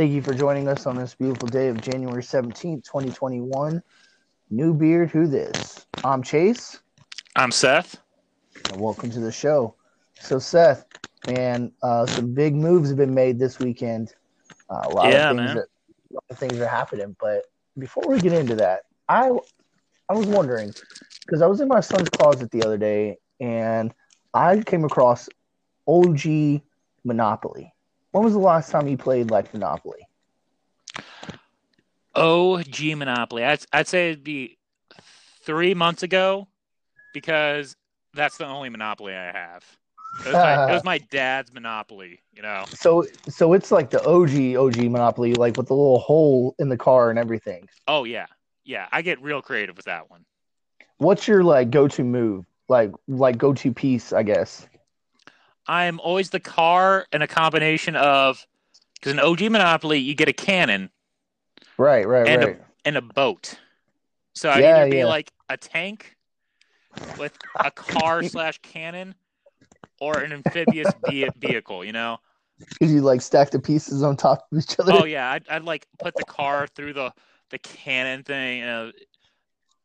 Thank you for joining us on this beautiful day of January 17th, 2021. New Beard, who this? I'm Chase, I'm Seth. and welcome to the show. So, Seth, man, uh, some big moves have been made this weekend. Uh, a lot Yeah, of things man. Are, a lot of things are happening. But before we get into that, I I was wondering because I was in my son's closet the other day and I came across OG Monopoly. When was the last time you played like Monopoly? OG Monopoly. I'd, I'd say it'd be three months ago because that's the only Monopoly I have. It was, my, it was my dad's Monopoly, you know. So so it's like the OG OG Monopoly, like with the little hole in the car and everything. Oh, yeah. Yeah, I get real creative with that one. What's your like go to move? Like like go to piece, I guess. I'm always the car and a combination of, because in OG Monopoly, you get a cannon Right, right, And a- right. and a boat. So I'd Yeah, either be yeah. like a tank with a car slash cannon or an amphibious ve- vehicle, you know? Because you like stack the pieces on top of each other. Oh yeah, I'd, I'd like put the car through the the cannon thing. Uh,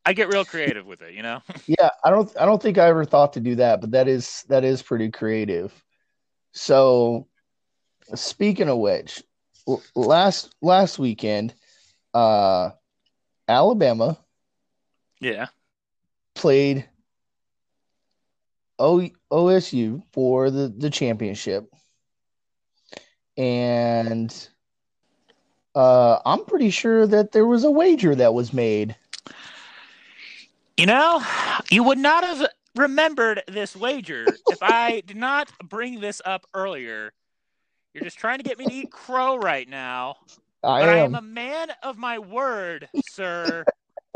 I get real creative with it, you know. Yeah, I don't I don't think I ever thought to do that, but that is that is pretty creative. So speaking of which, last last weekend, uh Alabama yeah. played o- OSU for the, the championship. And uh, I'm pretty sure that there was a wager that was made. You know, you would not have remembered this wager if I did not bring this up earlier. You're just trying to get me to eat crow right now. I But I am. am a man of my word, sir.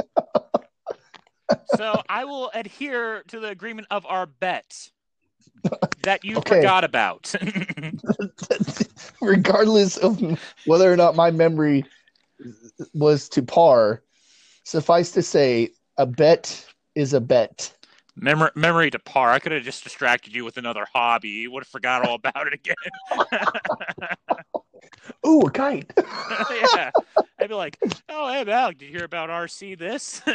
so I will adhere to the agreement of our bet that you Okay. forgot about. regardless of whether or not my memory was to par, suffice to say, a bet is a bet. Memory, memory to par. I could have just distracted you with another hobby. You would have forgot all about it again. Ooh, a kite. yeah. I'd be like, oh, hey, Mal, did you hear about RC this?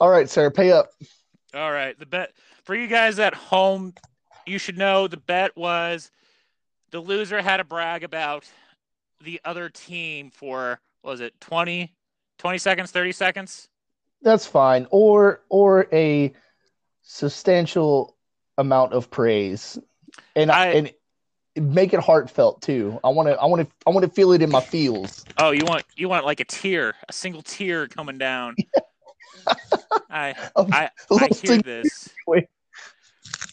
All right, sir, pay up. All right. The bet for you guys at home, you should know the bet was the loser had to brag about the other team for what was it 20 20 seconds 30 seconds That's fine. Or or a substantial amount of praise. And I, I- and make it heartfelt too. I want to I want to I want to feel it in my feels. oh you want you want like a tear a single tear coming down I I hear this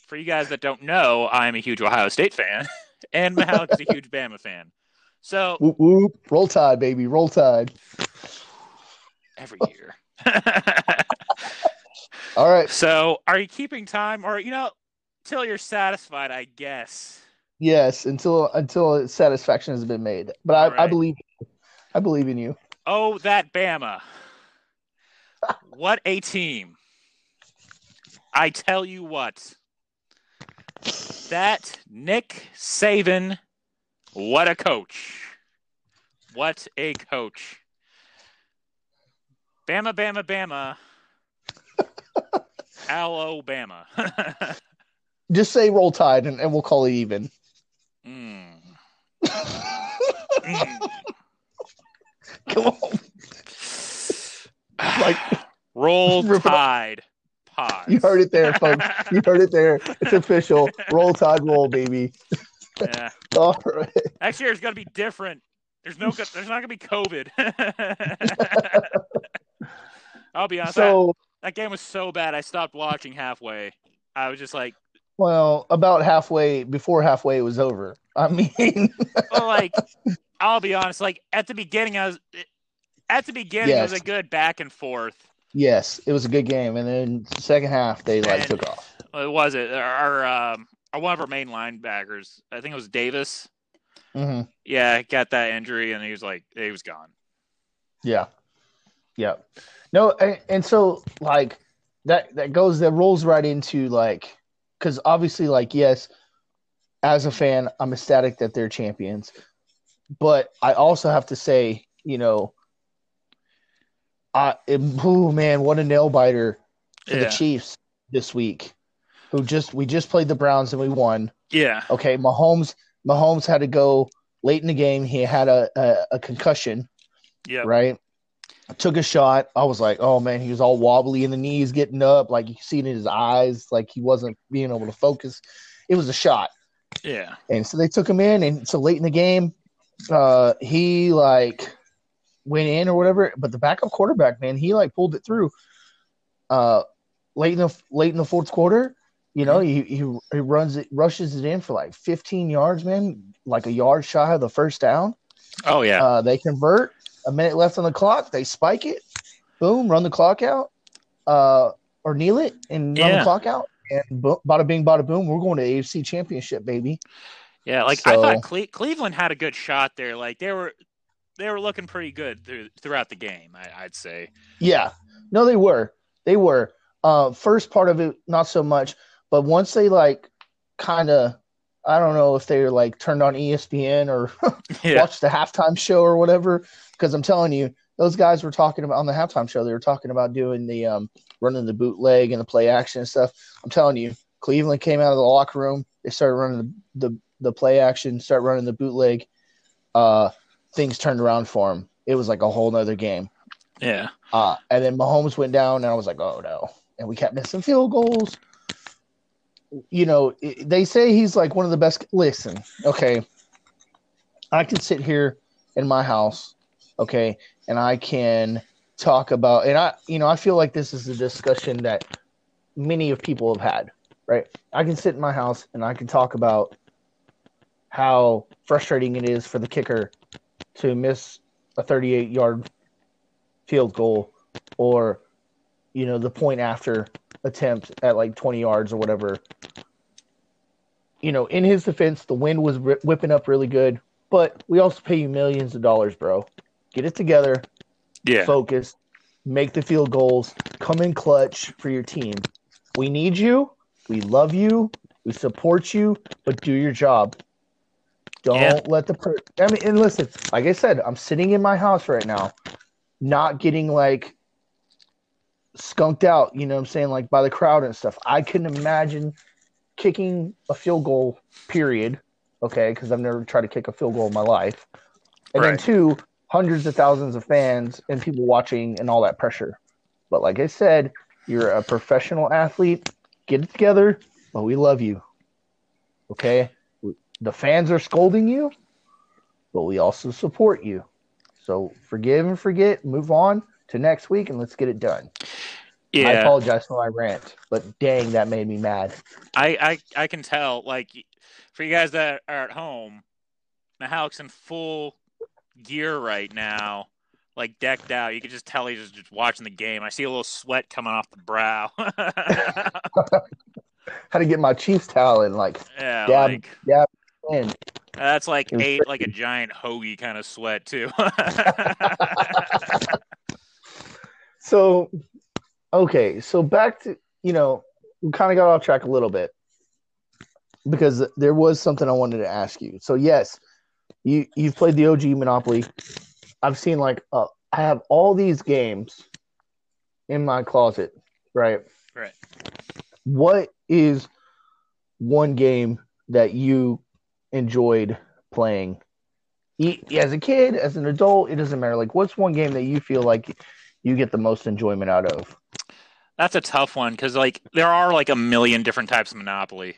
for you guys that don't know i'm a huge ohio state fan and Malik is a huge bama fan so Whoop, whoop. Roll tide, baby. Roll tide. Every year All right. So, are you keeping time, or you know, till you're satisfied? I guess. Yes, until until satisfaction has been made. But I, All I believe I believe in you. Oh, that Bama! What a team! I tell you what, that Nick Saban, what a coach! What a coach! Bama, Bama, Bama. Alabama. Just say roll tide and, and we'll call it even. Mm. Mm. Come on. Like- roll Rip it up. tide pods. You heard it there, folks. You heard it there. It's official. Roll tide roll, baby. yeah. All right. Next year is gonna be different. There's no. There's not gonna be COVID. I'll be honest. that, So that game was so bad. I stopped watching halfway. I was just like, Well, about halfway before halfway it was over. I mean, well, like I'll be honest, like at the beginning, I was at the beginning yes. it was a good back and forth. Yes, it was a good game, and then second half they like and, took off. It was it? Our um, one of our main linebackers, I think it was Davis. Mm-hmm. Yeah, got that injury, and he was like, he was gone. Yeah, yeah. No, and, and so like that that goes that rolls right into like because obviously like yes, as a fan, I'm ecstatic that they're champions, but I also have to say, you know, I oh man, what a nail biter for yeah. the Chiefs this week, who just we just played the Browns and we won. Yeah. Okay, Mahomes Mahomes had to go late in the game. He had a a, a concussion. Yeah. Right. Took a shot. I was like, oh man, he was all wobbly in the knees, getting up. Like you see it in his eyes, like he wasn't being able to focus. It was a shot. Yeah. And so they took him in, and so late in the game, uh, he like went in or whatever. But the backup quarterback, man, he like pulled it through. Uh, late in the late in the fourth quarter, you know, he, he he runs it, rushes it in for like 15 yards, man, like a yard shy of the first down. Oh yeah. Uh, they convert. A minute left on the clock. They spike it. Boom, run the clock out. Uh, or kneel it and run yeah. the clock out. And bo- bada bing, bada boom. We're going to AFC Championship, baby. Yeah, like so, I thought Cle- Cleveland had a good shot there. Like they were, they were looking pretty good through, throughout the game. I, would say. Yeah, no, they were. They were. Uh, first part of it, not so much. But once they like kind of, I don't know if they like turned on ESPN or yeah. watched the halftime show or whatever, because I'm telling you, those guys were talking about on the halftime show. They were talking about doing the um, running the bootleg and the play action and stuff. I'm telling you, Cleveland came out of the locker room. They started running the the, the play action, start running the bootleg. Uh, things turned around for them. It was like a whole nother game. Yeah. Uh, and then Mahomes went down, and I was like, oh no. And we kept missing field goals you know, they say he's like one of the best. Listen, okay, I can sit here in my house, okay, and I can talk about, and I, you know, I feel like this is a discussion that many of people have had, right? I can sit in my house and I can talk about how frustrating it is for the kicker to miss a 38 yard field goal or, you know, the point after attempt at like 20 yards or whatever. You know, in his defense, the wind was whipping up really good, but we also pay you millions of dollars, bro. Get it together. Yeah. Focus. Make the field goals. Come in clutch for your team. We need you. We love you. We support you, but do your job. Don't yeah. let the per- I mean, and listen, like I said, I'm sitting in my house right now, not getting like skunked out, you know what I'm saying, like by the crowd and stuff. I couldn't imagine kicking a field goal, period. Okay, because I've never tried to kick a field goal in my life. And right. then two, hundreds of thousands of fans and people watching and all that pressure. But like I said, you're a professional athlete. Get it together, but we love you. Okay? The fans are scolding you, but we also support you. So forgive and forget, move on to next week and let's get it done. Yeah. I apologize for my rant, but dang, that made me mad. I, I, I can tell, like, for you guys that are at home, Mahalik's in full gear right now, like decked out. You can just tell he's just watching the game. I see a little sweat coming off the brow. How to get my Chiefs towel and like, yeah, dab, like, dab in. That's like eight, like a giant hoagie kind of sweat too. So, okay, so back to you know, we kind of got off track a little bit because there was something I wanted to ask you. So yes, you you've played the OG Monopoly. I've seen like uh, I have all these games in my closet, right? Right. What is one game that you enjoyed playing as a kid, as an adult? It doesn't matter. Like, what's one game that you feel like you get the most enjoyment out of? That's a tough one because like there are like a million different types of Monopoly,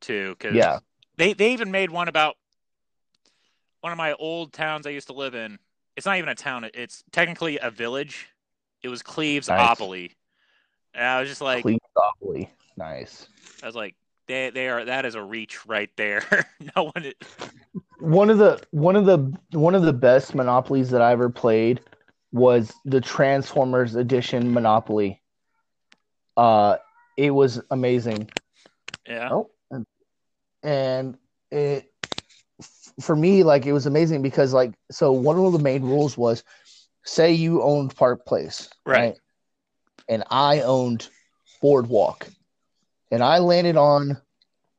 too. Cause yeah, they they even made one about one of my old towns I used to live in. It's not even a town; it's technically a village. It was Cleves nice. And I was just like Cleves Opoly. Nice. I was like, they they are that is a reach right there. no one. One of the one of the one of the best monopolies that I ever played was the Transformers Edition Monopoly. Uh, it was amazing. Yeah. Oh, and, and it for me like it was amazing because like so one of the main rules was say you owned Park Place, Right. And I owned Boardwalk, and I landed on,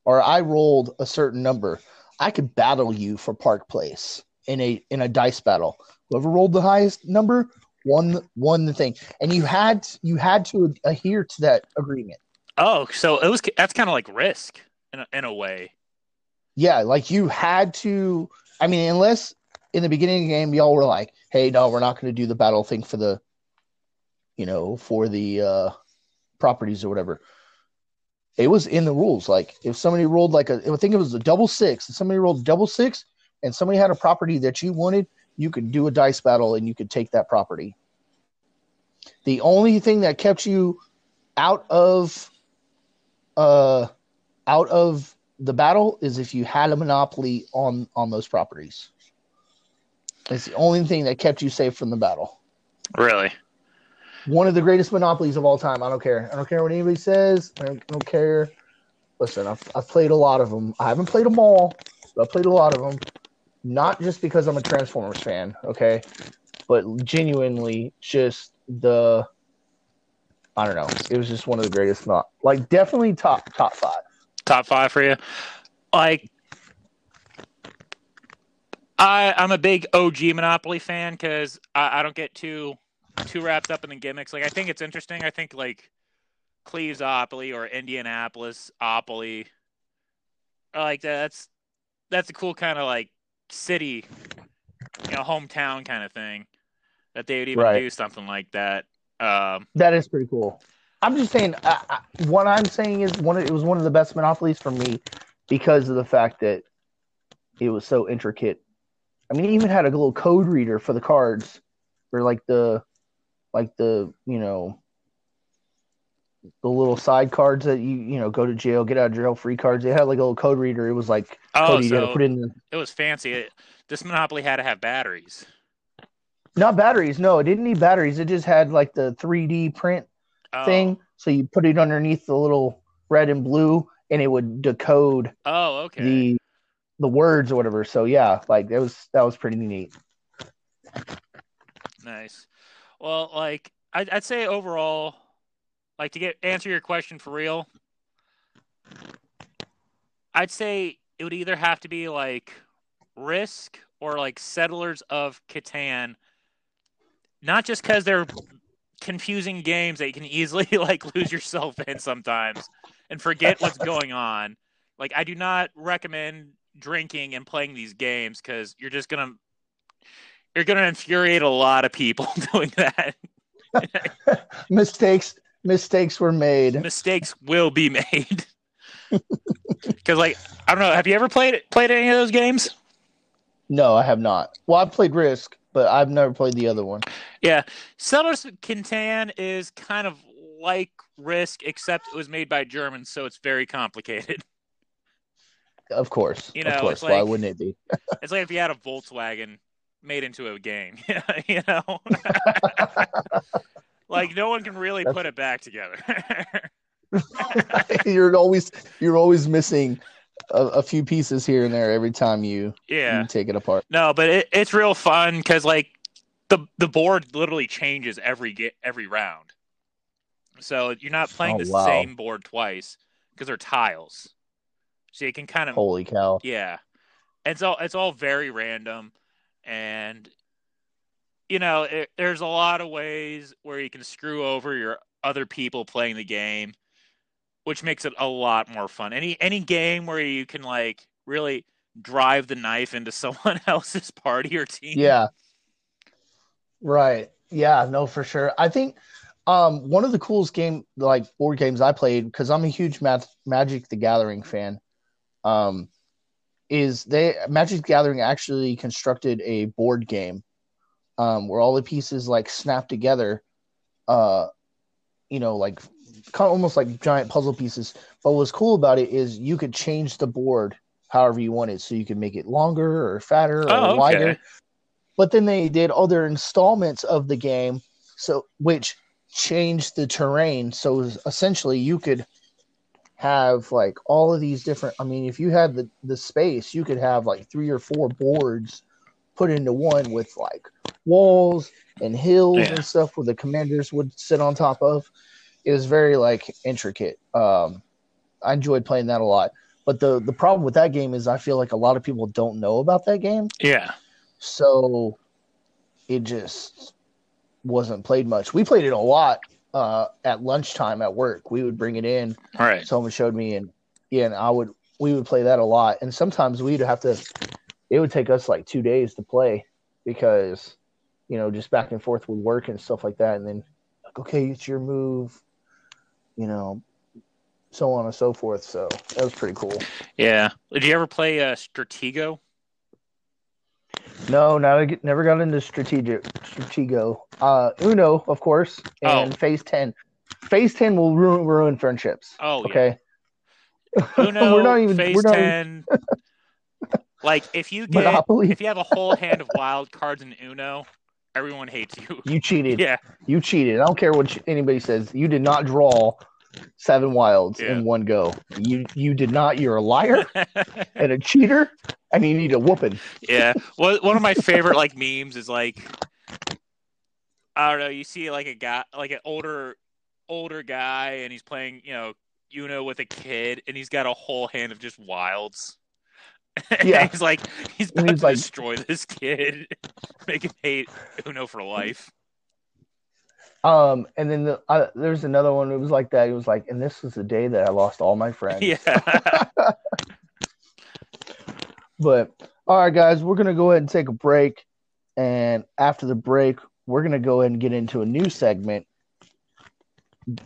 or I rolled a certain number. I could battle you for Park Place in a in a dice battle. Whoever rolled the highest number won won the thing, and you had you had to adhere to that agreement. Oh, so it was that's kind of like risk in a, in a way. Yeah, like you had to. I mean, unless in the beginning of the game y'all were like, "Hey, no, we're not going to do the battle thing for the, you know, for the uh properties or whatever." It was in the rules. Like if somebody rolled like a, I think it was a double six, and somebody rolled double six, and somebody had a property that you wanted, you could do a dice battle and you could take that property. The only thing that kept you out of, uh, out of the battle is if you had a monopoly on on those properties. It's the only thing that kept you safe from the battle. Really? One of the greatest monopolies of all time. I don't care. I don't care what anybody says. I don't, I don't care. Listen, I've, I've played a lot of them. I haven't played them all, but I've played a lot of them. Not just because I'm a Transformers fan, okay, but genuinely just the. I don't know. It was just one of the greatest. Not like definitely top top five. Top five for you? Like, I I'm a big OG Monopoly fan because I, I don't get too too wrapped up in the gimmicks. Like, I think it's interesting. I think like Clevesopoly or Indianapolis Opoly, like that's that's a cool kind of like city, you know, hometown kind of thing. That they would even Right. do something like that. Um, That is pretty cool. I'm just saying. I, I, what I'm saying is one. Of, it was one of the best monopolies for me because of the fact that it was so intricate. I mean, it even had a little code reader for the cards, or like the, like the you know, the little side cards that you you know go to jail, get out of jail free cards. They had like a little code reader. It was like oh, code you had to so put in. The, it was fancy. It, this Monopoly had to have batteries. not batteries. No, it didn't need batteries. It just had like the 3D print Oh. thing. So you put it underneath the little red and blue, and it would decode Oh, okay. the the words or whatever. So yeah, like that was that was pretty neat. Nice. Well, like I'd, I'd say overall, like to get answer your question for real, I'd say it would either have to be like Risk or like Settlers of Catan. Not just because they're confusing games that you can easily like lose yourself in sometimes and forget what's going on. Like I do not recommend drinking and playing these games because you're just gonna you're gonna infuriate a lot of people doing that. mistakes mistakes were made. Mistakes will be made. Because like I don't know, have you ever played played any of those games? No, I have not. Well, I've played Risk, but I've never played the other one. Yeah, Settlers of Catan is kind of like Risk, except it was made by Germans, so it's very complicated. Of course, You know, of course. it's Why wouldn't it be? It's like if you had a Volkswagen made into a game, you know. Like no one can really put it back together. you're always you're always missing a, a few pieces here and there every time you, yeah. you take it apart. No, but it, it's real fun because like the the board literally changes every get every round, so you're not playing Oh, the wow. same board twice because they're tiles, so you can kind of Holy cow! yeah, it's all it's all very random, and you know it, there's a lot of ways where you can screw over your other people playing the game, which makes it a lot more fun. Any any game where you can like really drive the knife into someone else's party or team. Yeah. Right. Yeah, no, for sure. I think um one of the coolest game like board games I played because I'm a huge Magic the Gathering fan. Um is they Magic the Gathering actually constructed a board game um where all the pieces like snap together uh you know like kind of almost like giant puzzle pieces. But what's cool about it is you could change the board however you wanted, so you could make it longer or fatter or Oh, okay. wider. But then they did other installments of the game, so which changed the terrain. So essentially, you could have like all of these different. I mean, if you had the the space, you could have like three or four boards put into one with like walls and hills Yeah. and stuff where the commanders would sit on top of. It was very like intricate. Um, I enjoyed playing that a lot. But the the problem with that game is I feel like a lot of people don't know about that game, Yeah. so it just wasn't played much. We played it a lot uh, at lunchtime at work. We would bring it in. All right. Someone showed me, and yeah, and I would we would play that a lot. And sometimes we'd have to. It would take us like two days to play because, you know, just back and forth with work and stuff like that. And then, like, okay, it's your move, you know, so on and so forth. So that was pretty cool. Yeah. Did you ever play uh, Stratego? No, never get- never got into strategic Stratego. Uh, Uno, of course, and Oh. Phase Ten. Phase Ten will ruin ruin friendships. Oh, Okay, yeah. Uno, We're not even- Phase we're not even- 10. like, if you get, Monopoly. if you have a whole hand of wild cards in Uno, everyone hates you. You cheated. Yeah. You cheated. I don't care what anybody says. You did not draw seven wilds Yeah. in one go. You you did not. You're a liar and a cheater, and you need a whooping. yeah. Well, one of my favorite like memes is like I don't know, you see like a guy like an older older guy and he's playing, you know, Uno with a kid and he's got a whole hand of just wilds. Yeah. he's like he's about he's to like- destroy this kid, make him hate Uno for life. Um, and then the, uh, there's another one. It was like that. It was like, and this was the day that I lost all my friends. Yeah. But all right, guys, we're gonna go ahead and take a break, and after the break, we're gonna go ahead and get into a new segment,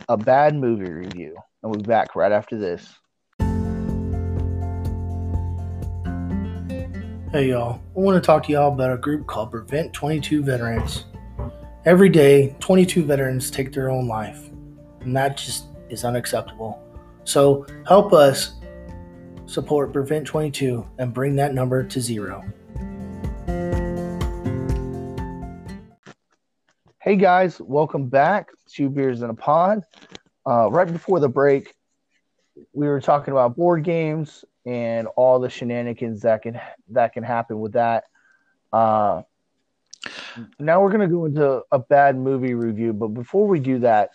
a bad movie review, and we'll be back right after this. Hey y'all, I want to talk to y'all about a group called Prevent 22 Veterans. Every day, 22 veterans take their own life, and that just is unacceptable. So help us support Prevent 22 and bring that number to zero. Hey guys, welcome back. Two beers in a pod. Uh, right before the break, we were talking about board games and all the shenanigans that can that can happen with that. Uh, now we're gonna go into a bad movie review, but before we do that,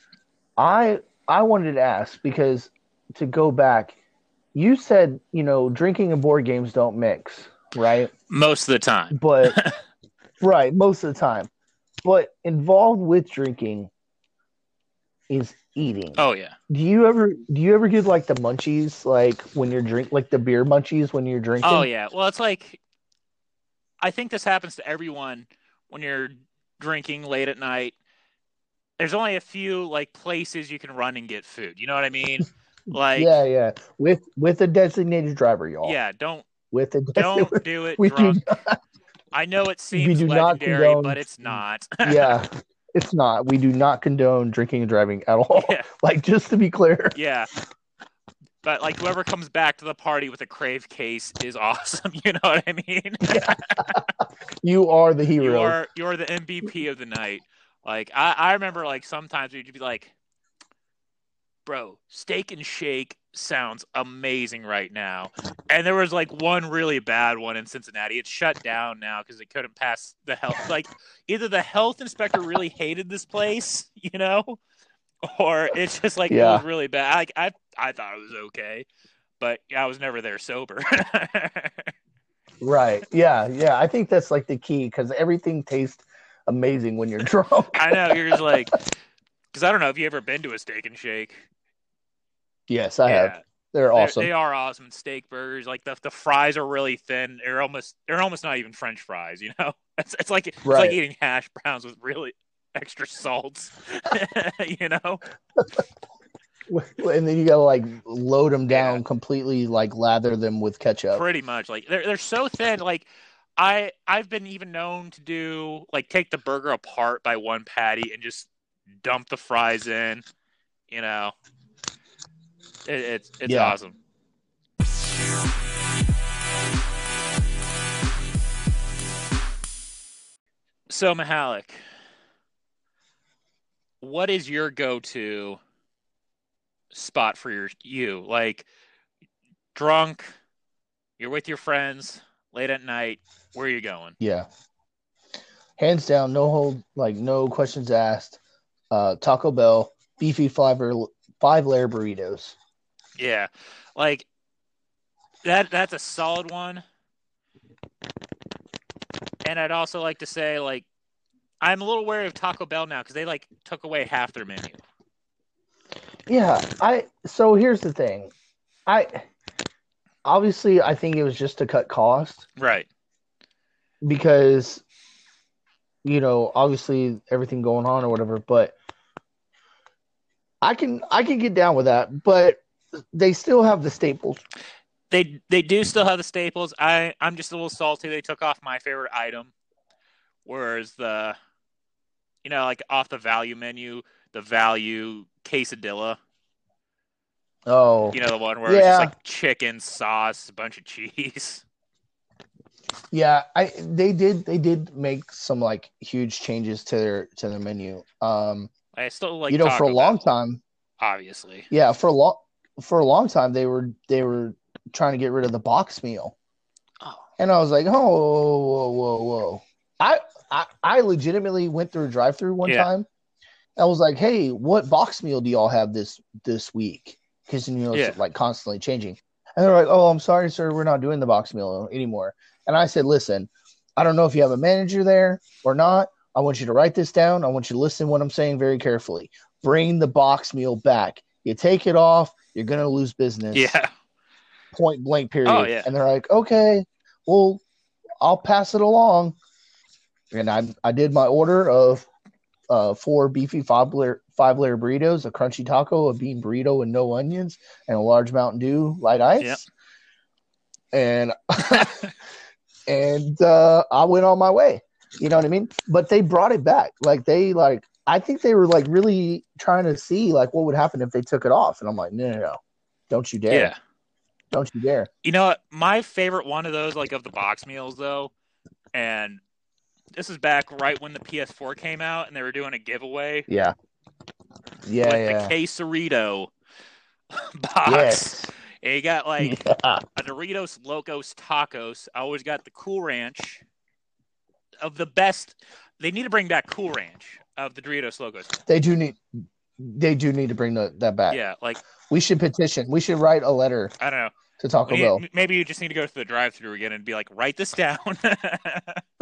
I I wanted to ask because to go back, you said you know drinking and board games don't mix, right? Most of the time. But right, most of the time. But involved with drinking is eating. Oh yeah. Do you ever do you ever get like the munchies like when you're drink like the beer munchies when you're drinking? Oh yeah. Well, it's like I think this happens to everyone when you're drinking late at night. There's only a few like places you can run and get food. You know what I mean? Like yeah, yeah. With with a designated driver, y'all. yeah, don't With a don't do it we do drunk. I know it seems legendary, but it's not. yeah. It's not. We do not condone drinking and driving at all. yeah, Like just to be clear. yeah. But like whoever comes back to the party with a crave case is awesome. You know what I mean? You are the hero. you are you're the MVP of the night. Like I, I remember like sometimes you'd be like, Bro, steak and shake sounds amazing right now. And there was like one really bad one in Cincinnati. It's shut down now because it couldn't pass the health like either the health inspector really hated this place, you know, or it's just like it was really bad. Like I I thought it was okay. But I was never there sober. Right. Yeah, yeah. I think that's like the key because everything tastes amazing when you're drunk. I know you're just like, because I don't know if you ever been to a Steak and Shake. Yes, I yeah, have. They're They're- awesome. They are awesome. Steak burgers, like the the fries are really thin. They're almost they're almost not even French fries. You know, it's it's like it's Right. like eating hash browns with really extra salts. you know, and then you gotta like load them down Yeah. completely, like lather them with ketchup. pretty much like they're they're so thin. Like I I've been even known to do like take the burger apart by one patty and just dump the fries in. You know, it, it's it's Yeah. awesome. So Mahalik, what is your go-to spot for your you? Like drunk, you're with your friends late at night. Where are you going? Yeah. Hands down, no hold, like no questions asked. Uh, Taco Bell beefy five five layer burritos. Yeah, like that. That's a solid one. And I'd also like to say, like, I'm a little wary of Taco Bell now because they like took away half their menu. Yeah, I. So here's the thing, I obviously I think it was just to cut cost Right. because you know obviously everything going on or whatever, but I can I can get down with that, but they still have the staples. They they do still have the staples. I I'm just a little salty. They took off my favorite item, whereas the, you know, like off the value menu, the value quesadilla. Oh, You know, the one where it's Yeah. just like chicken sauce, a bunch of cheese. Yeah, I they did they did make some like huge changes to their to their menu. Um, I still like you know, for a long time, obviously. yeah, for a long for a long time they were they were trying to get rid of the box meal, Oh, and I was like, oh, whoa, whoa, whoa. I I, I legitimately went through a drive through one Yeah. time. I was like, hey, what box meal do y'all have this this week? Because you know it's Yeah. like constantly changing. And they're like, oh, I'm sorry, sir, we're not doing the box meal anymore. And I said, listen, I don't know if you have a manager there or not. I want you to write this down. I want you to listen to what I'm saying very carefully. Bring the box meal back. You take it off, you're gonna lose business. yeah. Point blank period. Oh, yeah. And they're like, okay, well, I'll pass it along. And I I did my order of uh four beefy five layer five layer burritos, a crunchy taco, a bean burrito and no onions, and a large Mountain Dew light ice. Yep. And and uh, I went on my way. You know what I mean? But they brought it back. Like they like I think they were like really trying to see like what would happen if they took it off. And I'm like, no, no, no. Don't you dare. Yeah. Don't you dare. You know what? My favorite one of those, like of the box meals, though, and this is back right when the PS4 came out, and they were doing a giveaway Yeah. Yeah, with yeah. the Quesarito box. Yes. And you got like Yeah. a Doritos Locos Tacos. I always got the Cool Ranch of the best. They need to bring back Cool Ranch of the Doritos Locos. They do need they do need to bring the, that back. Yeah, like We should petition. We should write a letter I don't know. to Taco Bell. maybe you just need to go to the drive-through again and be like, write this down.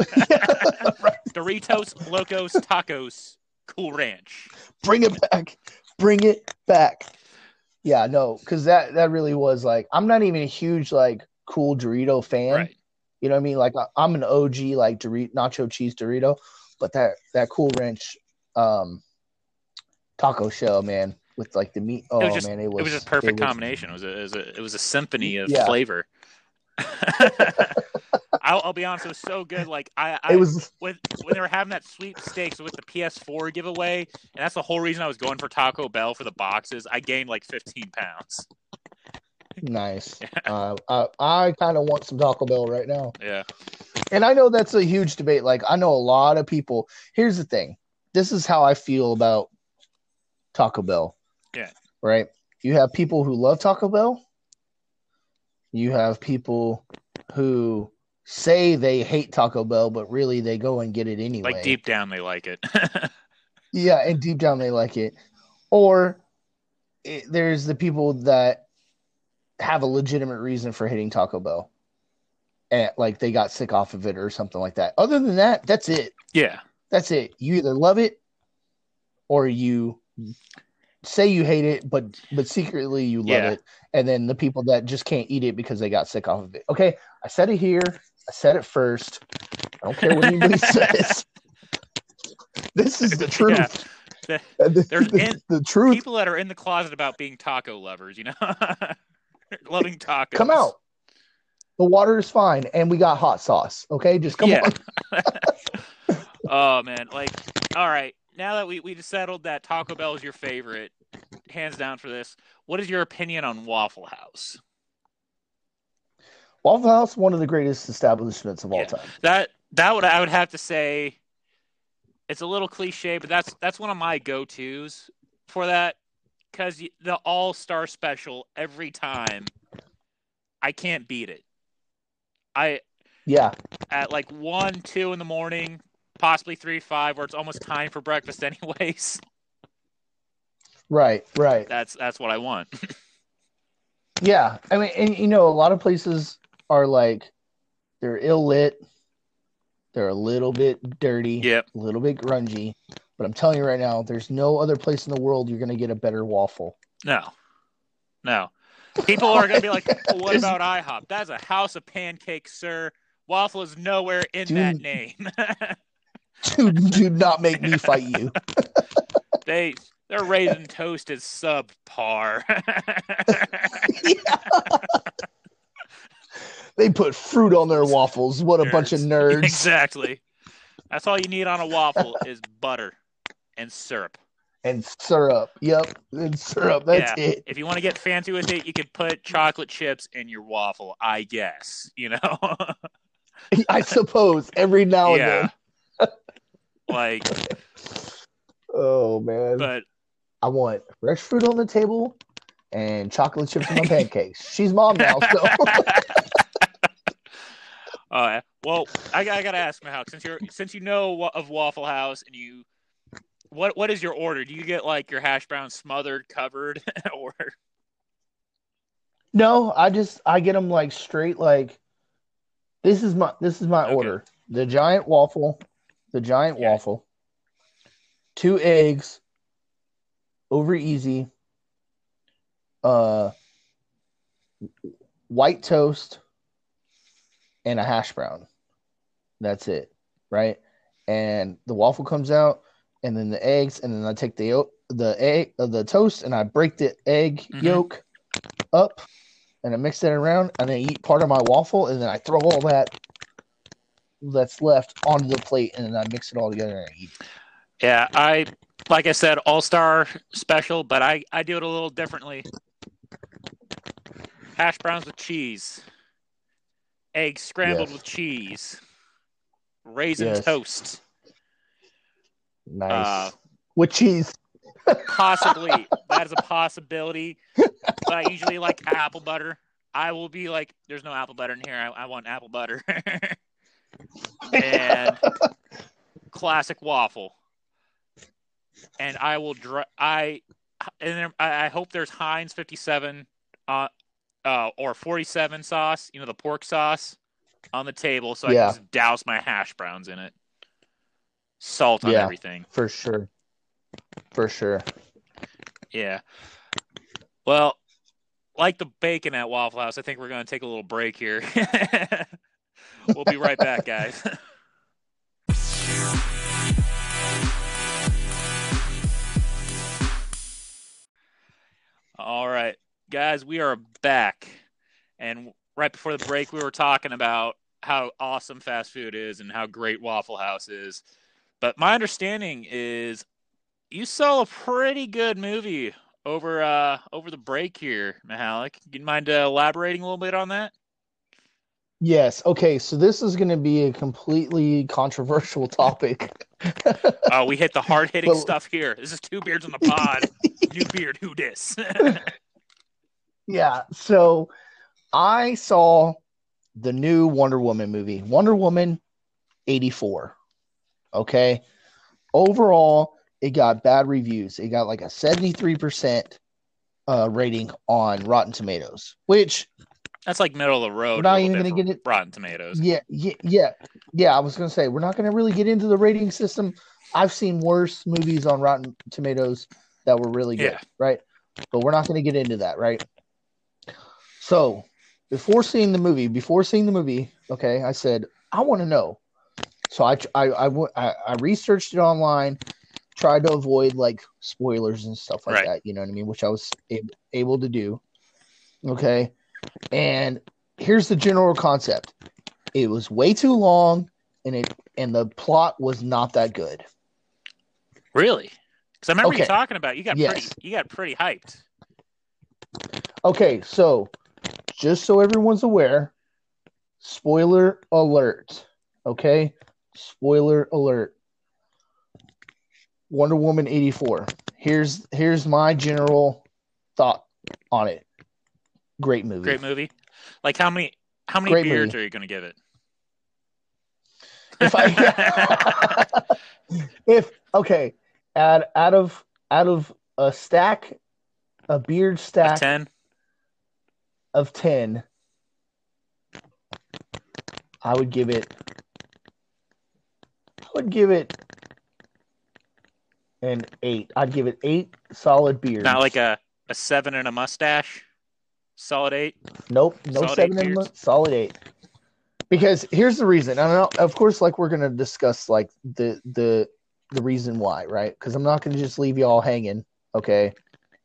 Doritos Locos Tacos Cool Ranch. Bring it back. Bring it back. Yeah, no, because that that really was like I'm not even a huge like cool Dorito fan. Right. You know what I mean? Like I- I'm an OG like Dorito nacho cheese Dorito, but that that Cool Ranch um taco shell, man, with like the meat. Oh was just- man, it was it was just perfect was- combination. It was a, it was a it was a symphony of Yeah. flavor. I'll, I'll be honest, it was so good. Like I, I It was when when they were having that sweepstakes with the PS4 giveaway, and that's the whole reason I was going for Taco Bell for the boxes. I gained like 15 pounds. nice. Uh, I I kind of want some Taco Bell right now. Yeah, And I know that's a huge debate. Like I know a lot of people. Here's the thing. This is how I feel about Taco Bell. Yeah. Right? You have people who love Taco Bell. You have people who say they hate Taco Bell, but really they go and get it anyway. like deep down they like it. Yeah, and deep down they like it. Or it, there's the people that have a legitimate reason for hating Taco Bell. And like they got sick off of it or something like that. Other than that, that's it. yeah, That's it. You either love it or you say you hate it, but but secretly you love Yeah. it. And then the people that just can't eat it because they got sick off of it. Okay, I said it here. I said it first. I don't care what anybody says. This is the truth. Yeah. The- There's in- the truth. people that are in the closet about being taco lovers, you know, loving tacos. Come out. The water is fine, and we got hot sauce. Okay, just come Yeah. on. oh man, like, all right. Now that we we just settled that Taco Bell is your favorite, hands down for this. What is your opinion on Waffle House? Waffle House, one of the greatest establishments of all Yeah. time. That that would I would have to say it's a little cliche, but that's that's one of my go-tos for that cuz the All-Star special every time I can't beat it. I Yeah, at like 1 2 in the morning, possibly 3 5 where it's almost time for breakfast anyways. right, right. That's that's what I want. Yeah, I mean, and you know, a lot of places are like they're ill lit, they're a little bit dirty, yep. a little bit grungy. But I'm telling you right now, there's no other place in the world you're gonna get a better waffle. No. No. People are going to be like, well, what about IHOP? That's a house of pancakes, sir. Waffle is nowhere in Dude. that name. Dude, do not make me fight you. they their raisin toast is subpar. They put fruit on their waffles. What a bunch of nerds. exactly. That's all you need on a waffle is butter and syrup. And syrup. Yep. And syrup. That's Yeah. it. If you want to get fancy with it, you could put chocolate chips in your waffle, I guess. You know? I suppose every now and yeah. then. like, Oh man. but I want fresh fruit on the table and chocolate chips on my pancakes. She's mom now, so Uh, well, I, I gotta ask Mahawk since you're since you know of Waffle House and you, what what is your order? Do you get like your hash brown smothered, covered, or no, I just I get them like straight like this is my this is my Okay. order. The giant waffle, the giant Okay. waffle, two eggs, over easy, uh, white toast, and a hash brown. That's it, right? And the waffle comes out, and then the eggs, and then I take the the egg uh, the toast, and I break the egg Mhm. yolk up, and I mix that around, and I eat part of my waffle, and then I throw all that that's left onto the plate, and then I mix it all together and I eat. yeah, I like I said, All Star special, but I I do it a little differently. Hash browns with cheese, eggs scrambled Yes. with cheese, raisin Yes. toast. Nice. Uh, with cheese. possibly. That is a possibility but i usually like apple butter. I will be like there's no apple butter in here. I, I want apple butter. And classic waffle. And i will dr- i and then I, I hope there's Heinz 57 uh, uh or 47 sauce you know the pork sauce on the table so i can just douse my hash browns in it salt on Yeah. everything For sure. For sure. Yeah. Well, like the bacon at Waffle House, I think we're going to take a little break here. we'll be right back, guys. All right, guys, we are back. And right before the break, we were talking about how awesome fast food is and how great Waffle House is. But my understanding is you saw a pretty good movie over uh over the break here, Mahalik. You mind uh, elaborating a little bit on that? Yes. Okay. So this is going to be a completely controversial topic. Oh, we hit the hard hitting stuff here. This is two beards on the pod. New beard, who dis? yeah. So I saw the new Wonder Woman movie, Wonder Woman 84. Okay. Overall, it got bad reviews. It got like a 73% uh, rating on Rotten Tomatoes, which That's like middle of the road. We're not even gonna get it- Rotten Tomatoes. Yeah, yeah, yeah, yeah. I was gonna say we're not gonna really get into the rating system. I've seen worse movies on Rotten Tomatoes that were really good, Yeah. right? But we're not gonna get into that, right? So, before seeing the movie, before seeing the movie, okay, I said I want to know. So I I I, I I researched it online, tried to avoid like spoilers and stuff like Right. that. You know what I mean? Which I was able to do. Okay, and here's the general concept it was way too long and it and the plot was not that good Really? Because I remember Okay. you talking about you got Yes. pretty you got pretty hyped. Okay, so just so everyone's aware, spoiler alert. Okay, spoiler alert. Wonder Woman eighty four. Here's here's my general thought on it. Great movie. Great movie. Like how many how many Great beards movie. are you going to give it? If I if okay, out out of out of a stack, a beard stack ten. of 10 i would give it would give it an 8 i'd give it 8 solid beers Not like a a seven and a mustache. Solid eight. nope no solid 7 and beers? solid 8 because here's the reason i know of course like we're going to discuss like the the the reason why right? Because i'm not going to just leave y'all hanging okay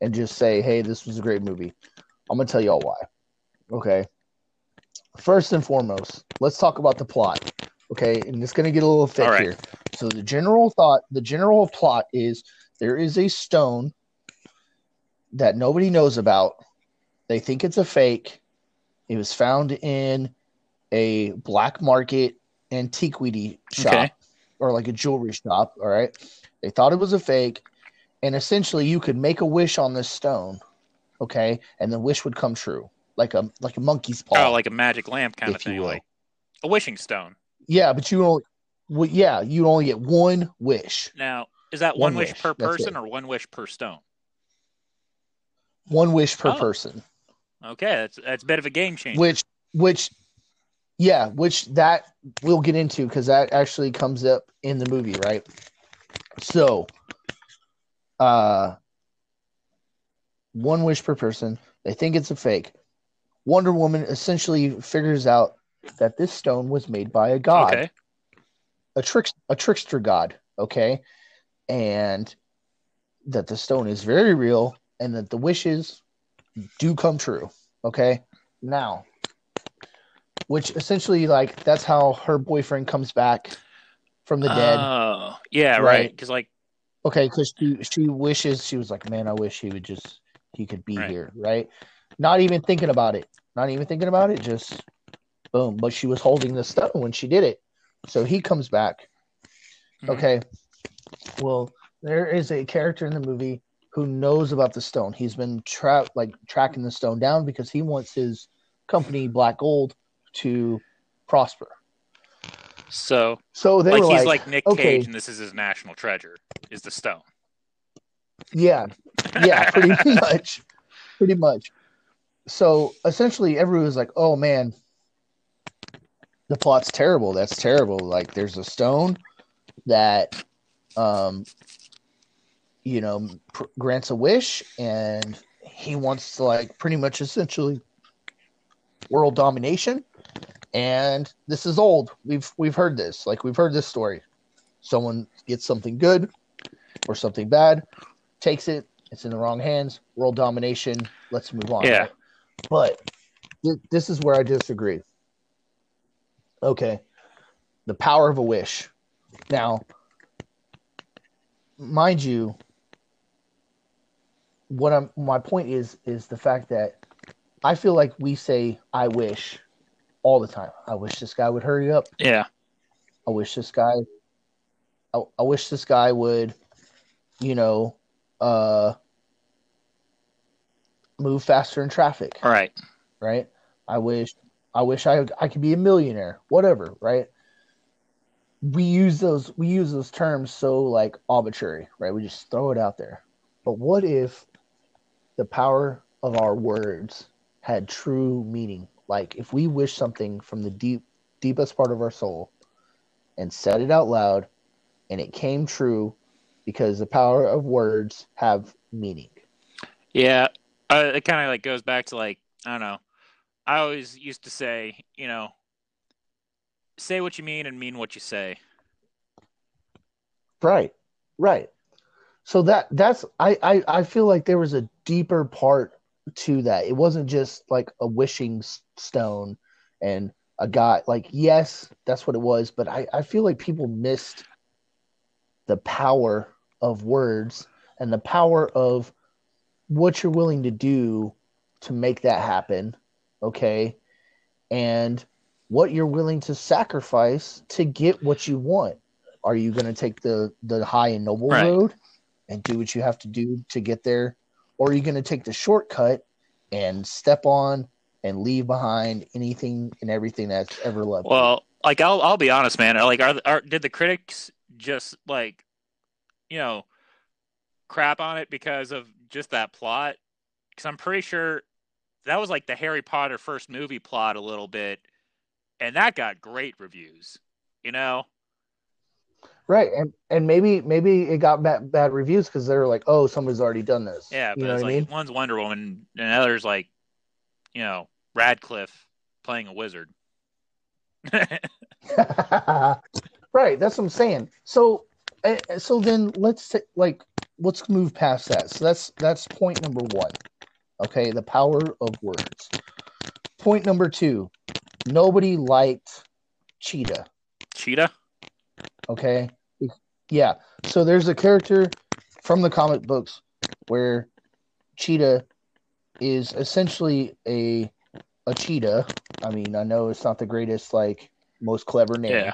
and just say hey this was a great movie. I'm going to tell y'all why okay? First and foremost let's talk about the plot okay and it's going to get a little thick right. here so the general thought the general plot is there is a stone that nobody knows about they think it's a fake it was found in a black market antiquity shop Okay. or like a jewelry shop. All right. They thought it was a fake. And essentially you could make a wish on this stone. Okay. And the wish would come true. Like a like a monkey's paw. Oh, like a magic lamp kind of thing, like a wishing stone. Yeah, but you only well, yeah, you only get one wish. Now, is that One one, wish, wish, per person or one wish per stone? One wish per Oh. person. Okay, that's that's a bit of a game changer. Which which yeah, which that we'll get into because that actually comes up in the movie, right? So uh one wish per person. They think it's a fake. Wonder Woman essentially figures out that this stone was made by a god, okay. a trick, a trickster god. Okay, and that the stone is very real, and that the wishes do come true. Okay, now, which essentially like that's how her boyfriend comes back from the dead. Oh, yeah, Right. right. Because like, Okay, because she she wishes she was like, man, I wish he would just he could be Right. here, right? Not even thinking about it, not even thinking about it, just boom. But she was holding the stone when she did it, so he comes back. Mhm. Okay, well, there is a character in the movie who knows about the stone. He's been tra- like tracking the stone down because he wants his company Black Gold to prosper. so So they like he's like, like Nick okay. Cage, and this is his national treasure, is the stone. Yeah, yeah, pretty much, pretty much. So essentially, everyone was like, "Oh man, the plot's terrible. That's terrible. Like, there's a stone that, um, you know, pr- grants a wish, and he wants to like pretty much essentially world domination. And this is old. We've we've heard this. Like, we've heard this story. Someone gets something good or something bad, takes it. It's in the wrong hands. World domination. Let's move on. Yeah. But th- this is where I disagree. Okay. The power of a wish. Now, mind you, what I'm my point is is the fact that I feel like we say I wish all the time. I wish this guy would hurry up. Yeah. I wish this guy I, I wish this guy would, you know, uh move faster in traffic, All right. right? I wish I wish I I could be a millionaire, whatever, right? We use those we use those terms so like arbitrary, right? We just throw it out there. But what if the power of our words had true meaning? Like if we wish something from the deep deepest part of our soul and said it out loud and it came true because the power of words have meaning. Yeah. Uh, it kind of like goes back to like I don't know. I always used to say, you know, say what you mean and mean what you say. Right. Right. So that that's I, I I feel like there was a deeper part to that. It wasn't just like a wishing stone and a guy like yes, that's what it was, but I, I feel like people missed the power of words and the power of what you're willing to do to make that happen, okay? And what you're willing to sacrifice to get what you want. Are you going to take the the high and noble Right. road and do what you have to do to get there, or are you going to take the shortcut and step on and leave behind anything and everything that's ever loved? Well, like I'll I'll be honest, man. Like, are, are did the critics just like, you know, crap on it because of just that plot? Because I'm pretty sure that was like the Harry Potter first movie plot a little bit, and that got great reviews. You know, Right, and and maybe maybe it got bad bad reviews because they're like, oh, somebody's already done this. yeah. you know it's what like I mean. one's Wonder Woman, and the other's like, you know, Radcliffe playing a wizard. right, that's what I'm saying. So, eh, so then let's ta- like let's move past that. So that's that's point number one. Okay, the power of words. Point number two, nobody liked Cheetah. Cheetah. Okay, yeah. So there's a character from the comic books where Cheetah is essentially a a cheetah. I mean, I know it's not the greatest, like most clever name, Yeah.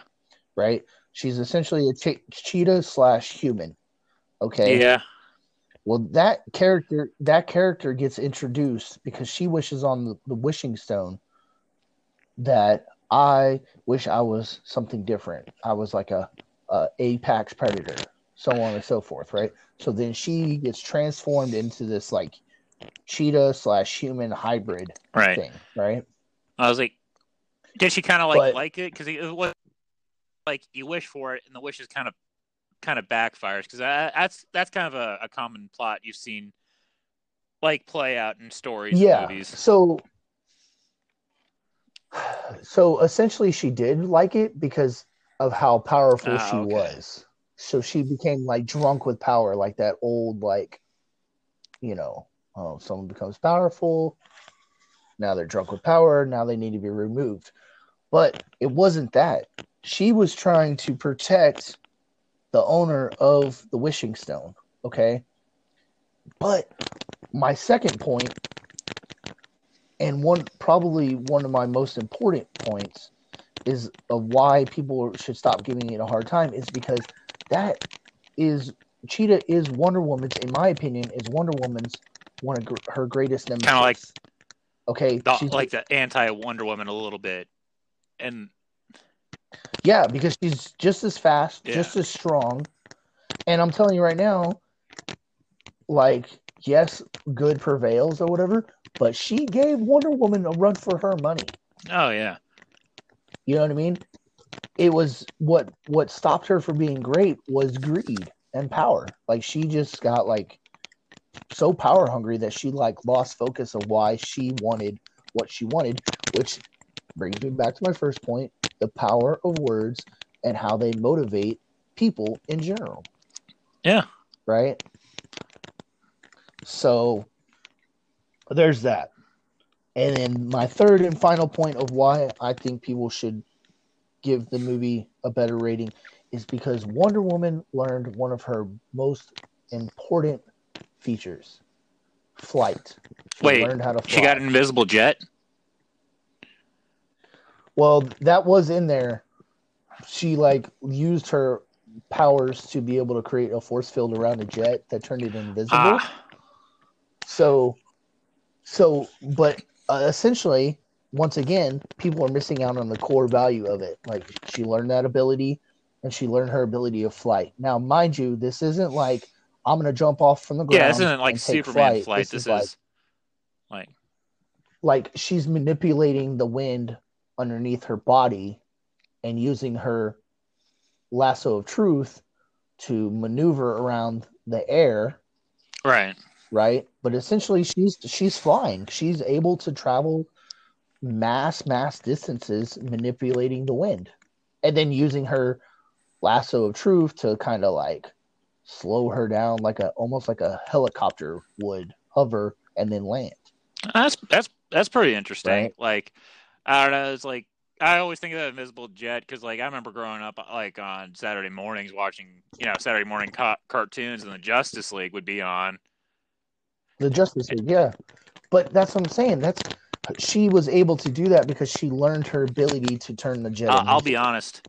right? She's essentially a che- cheetah slash human. Okay. Yeah. Well, that character that character gets introduced because she wishes on the, the wishing stone that I wish I was something different. I was like a, a apex predator, so on and so forth, right? So then she gets transformed into this like cheetah slash human hybrid Right. thing, right? I was like, did she kind of like But- like it? Because it was like you wish for it, and the wish is kind of kind of backfires. Because that's that's kind of a, a common plot you've seen like play out in stories yeah. and movies. So so essentially she did like it because of how powerful Ah, she okay. was. So she became like drunk with power, like that old like you know, oh someone becomes powerful, now they're drunk with power, now they need to be removed. But it wasn't that. She was trying to protect the owner of the wishing stone, okay? But my second point and one probably one of my most important points is of why people should stop giving it a hard time is because that is Cheetah is Wonder Woman's in my opinion is Wonder Woman's one of gr- her greatest nemesis. Kinda like- okay, The- she's- like the anti Wonder Woman a little bit, and Yeah, because she's just as fast, Yeah. just as strong. And I'm telling you right now, like, yes, good prevails or whatever, but she gave Wonder Woman a run for her money. oh yeah, You know what I mean? It was what what stopped her from being great was greed and power. Like she just got like so power hungry that she like lost focus of why she wanted what she wanted, which brings me back to my first point, the power of words and how they motivate people in general, yeah. right? So there's that. And then my third and final point of why I think people should give the movie a better rating is because Wonder Woman learned one of her most important features flight. She Wait, learned how to fly. She got an invisible jet. Well, that was in there. She like used her powers to be able to create a force field around a jet that turned it invisible. Ah, So, so, but uh, essentially, once again, people are missing out on the core value of it. Like she learned that ability, and she learned her ability of flight. Now, mind you, this isn't like I'm gonna jump off from the ground. yeah. This isn't like Superman flight. This, This, is, like, is like like she's manipulating the wind underneath her body and using her lasso of truth to maneuver around the air right. right but essentially she's she's flying she's able to travel mass mass distances manipulating the wind and then using her lasso of truth to kind of like slow her down like a almost like a helicopter would hover and then land That's that's that's pretty interesting. Right. Like I don't know. It's like I always think of that invisible jet because, like, I remember growing up, like on Saturday mornings, watching, you know, Saturday morning ca- cartoons, and the Justice League would be on. The Justice League, yeah. But that's what I'm saying. That's she was able to do that because she learned her ability to turn the jet. I'll, I'll be honest.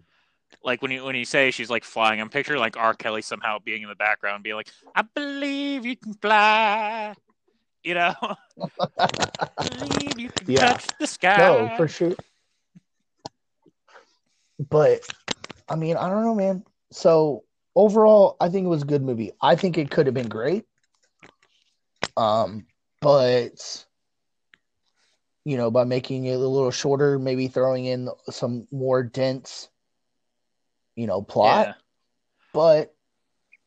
Like when you when you say she's like flying, I'm picturing like R. Kelly somehow being in the background, being like, "I believe you can fly," you know. you can Yeah. touch the sky. No, for sure. But I mean, I don't know, man. So overall, I think it was a good movie. I think it could have been great. Um, but you know, by making it a little shorter, maybe throwing in some more dense, you know, plot. Yeah. But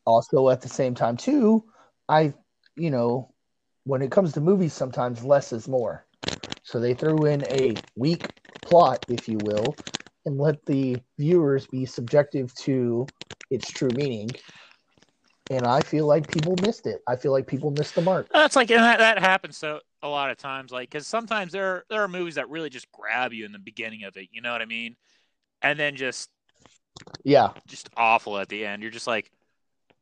also at the same time, too, I, you know, when it comes to movies, sometimes less is more. So they threw in a weak plot, if you will, and let the viewers be subjective to its true meaning. And I feel like people missed it. I feel like people missed the mark. That's like and that, that happens so a lot of times, like because sometimes there there are movies that really just grab you in the beginning of it. You know what I mean? And then just Yeah, just awful at the end. You're just like,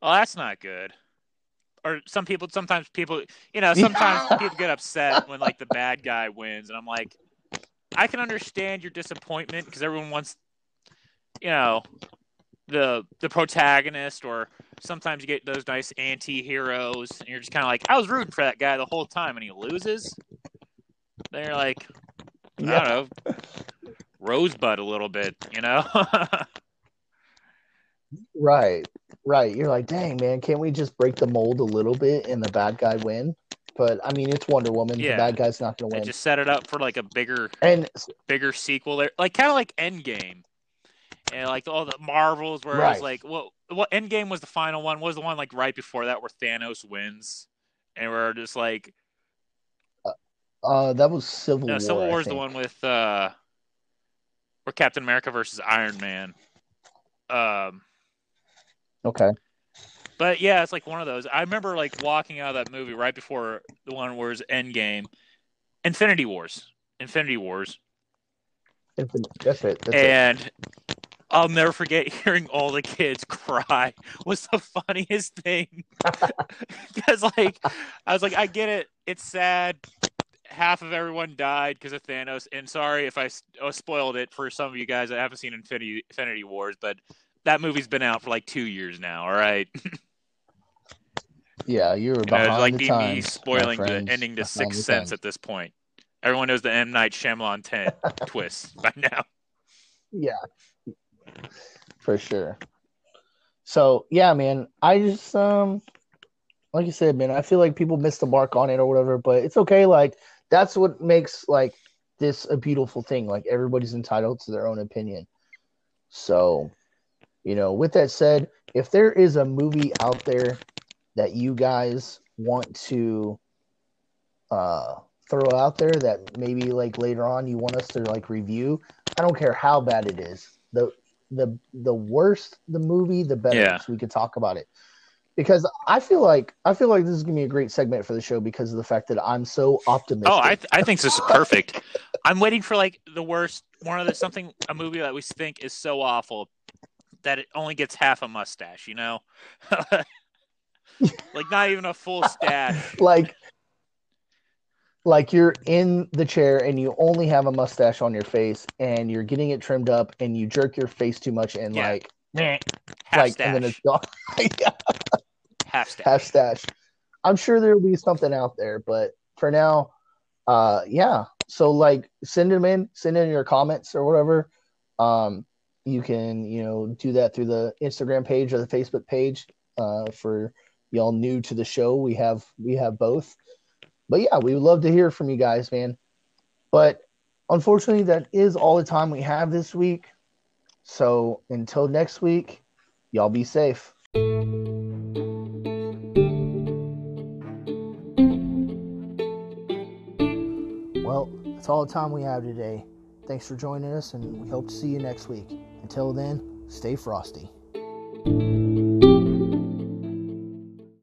oh, that's not good. Or some people, sometimes people, you know, sometimes people get upset when like the bad guy wins, and I'm like, I can understand your disappointment because everyone wants, you know, the the protagonist, or sometimes you get those nice anti-heroes, and you're just kind of like, I was rooting for that guy the whole time, and he loses. Then you're like, I don't know, rosebud a little bit, you know. right, right. You're like, dang, man, can't we just break the mold a little bit and the bad guy win? But I mean, it's Wonder Woman. Yeah. The bad guy's not going to and win. just set it up for like a bigger And bigger sequel there, like kind of like Endgame, and like all the Marvels, where it Right. was like, what what Endgame was the final one? What was the one like right before that where Thanos wins, and we're just like, uh, that was Civil no, War. Civil I War's the one with uh, where Captain America versus Iron Man. Um, Okay. but yeah, it's like one of those. I remember like walking out of that movie right before the one where it's Endgame, Infinity Wars, Infinity Wars. That's it. That's it. and I'll never forget hearing all the kids cry was the funniest thing because like I was like I get it it's sad half of everyone died because of Thanos and sorry if I, oh, spoiled it for some of you guys that haven't seen Infinity Infinity Wars but that movie's been out for like two years now all right Yeah, you were And behind it would like the times, me spoiling the ending to Sixth Sense at this point everyone knows the M Night Shyamalan ten twist by now Yeah, for sure. So yeah, man, I just um, like I said, man, I feel like people missed the mark on it or whatever, but it's okay. Like that's what makes like this a beautiful thing. Like everybody's entitled to their own opinion. So, you know, with that said, if there is a movie out there that you guys want to uh throw out there that maybe like later on you want us to like review, I don't care how bad it is. The the the worse the movie, the better. Yeah. So we could talk about it. Because I feel like I feel like this is gonna be a great segment for the show because of the fact that I'm so optimistic. Oh, I th- I think this is perfect. I'm waiting for like the worst one of the something a movie that we think is so awful that it only gets half a mustache. You know, like not even a full stash. like like you're in the chair and you only have a mustache on your face and you're getting it trimmed up and you jerk your face too much and Yeah. like Half like stash. and then it's gone. Yeah, half stash. half stash. I'm sure there'll be something out there, but for now, uh yeah. So like send them in, send in your comments or whatever. Um you can, you know, do that through the Instagram page or the Facebook page. Uh for y'all new to the show, we have we have both. But yeah, we would love to hear from you guys, man. But unfortunately, that is all the time we have this week. So until next week, y'all be safe. Well, that's all the time we have today. Thanks for joining us, and we hope to see you next week. Until then, stay frosty.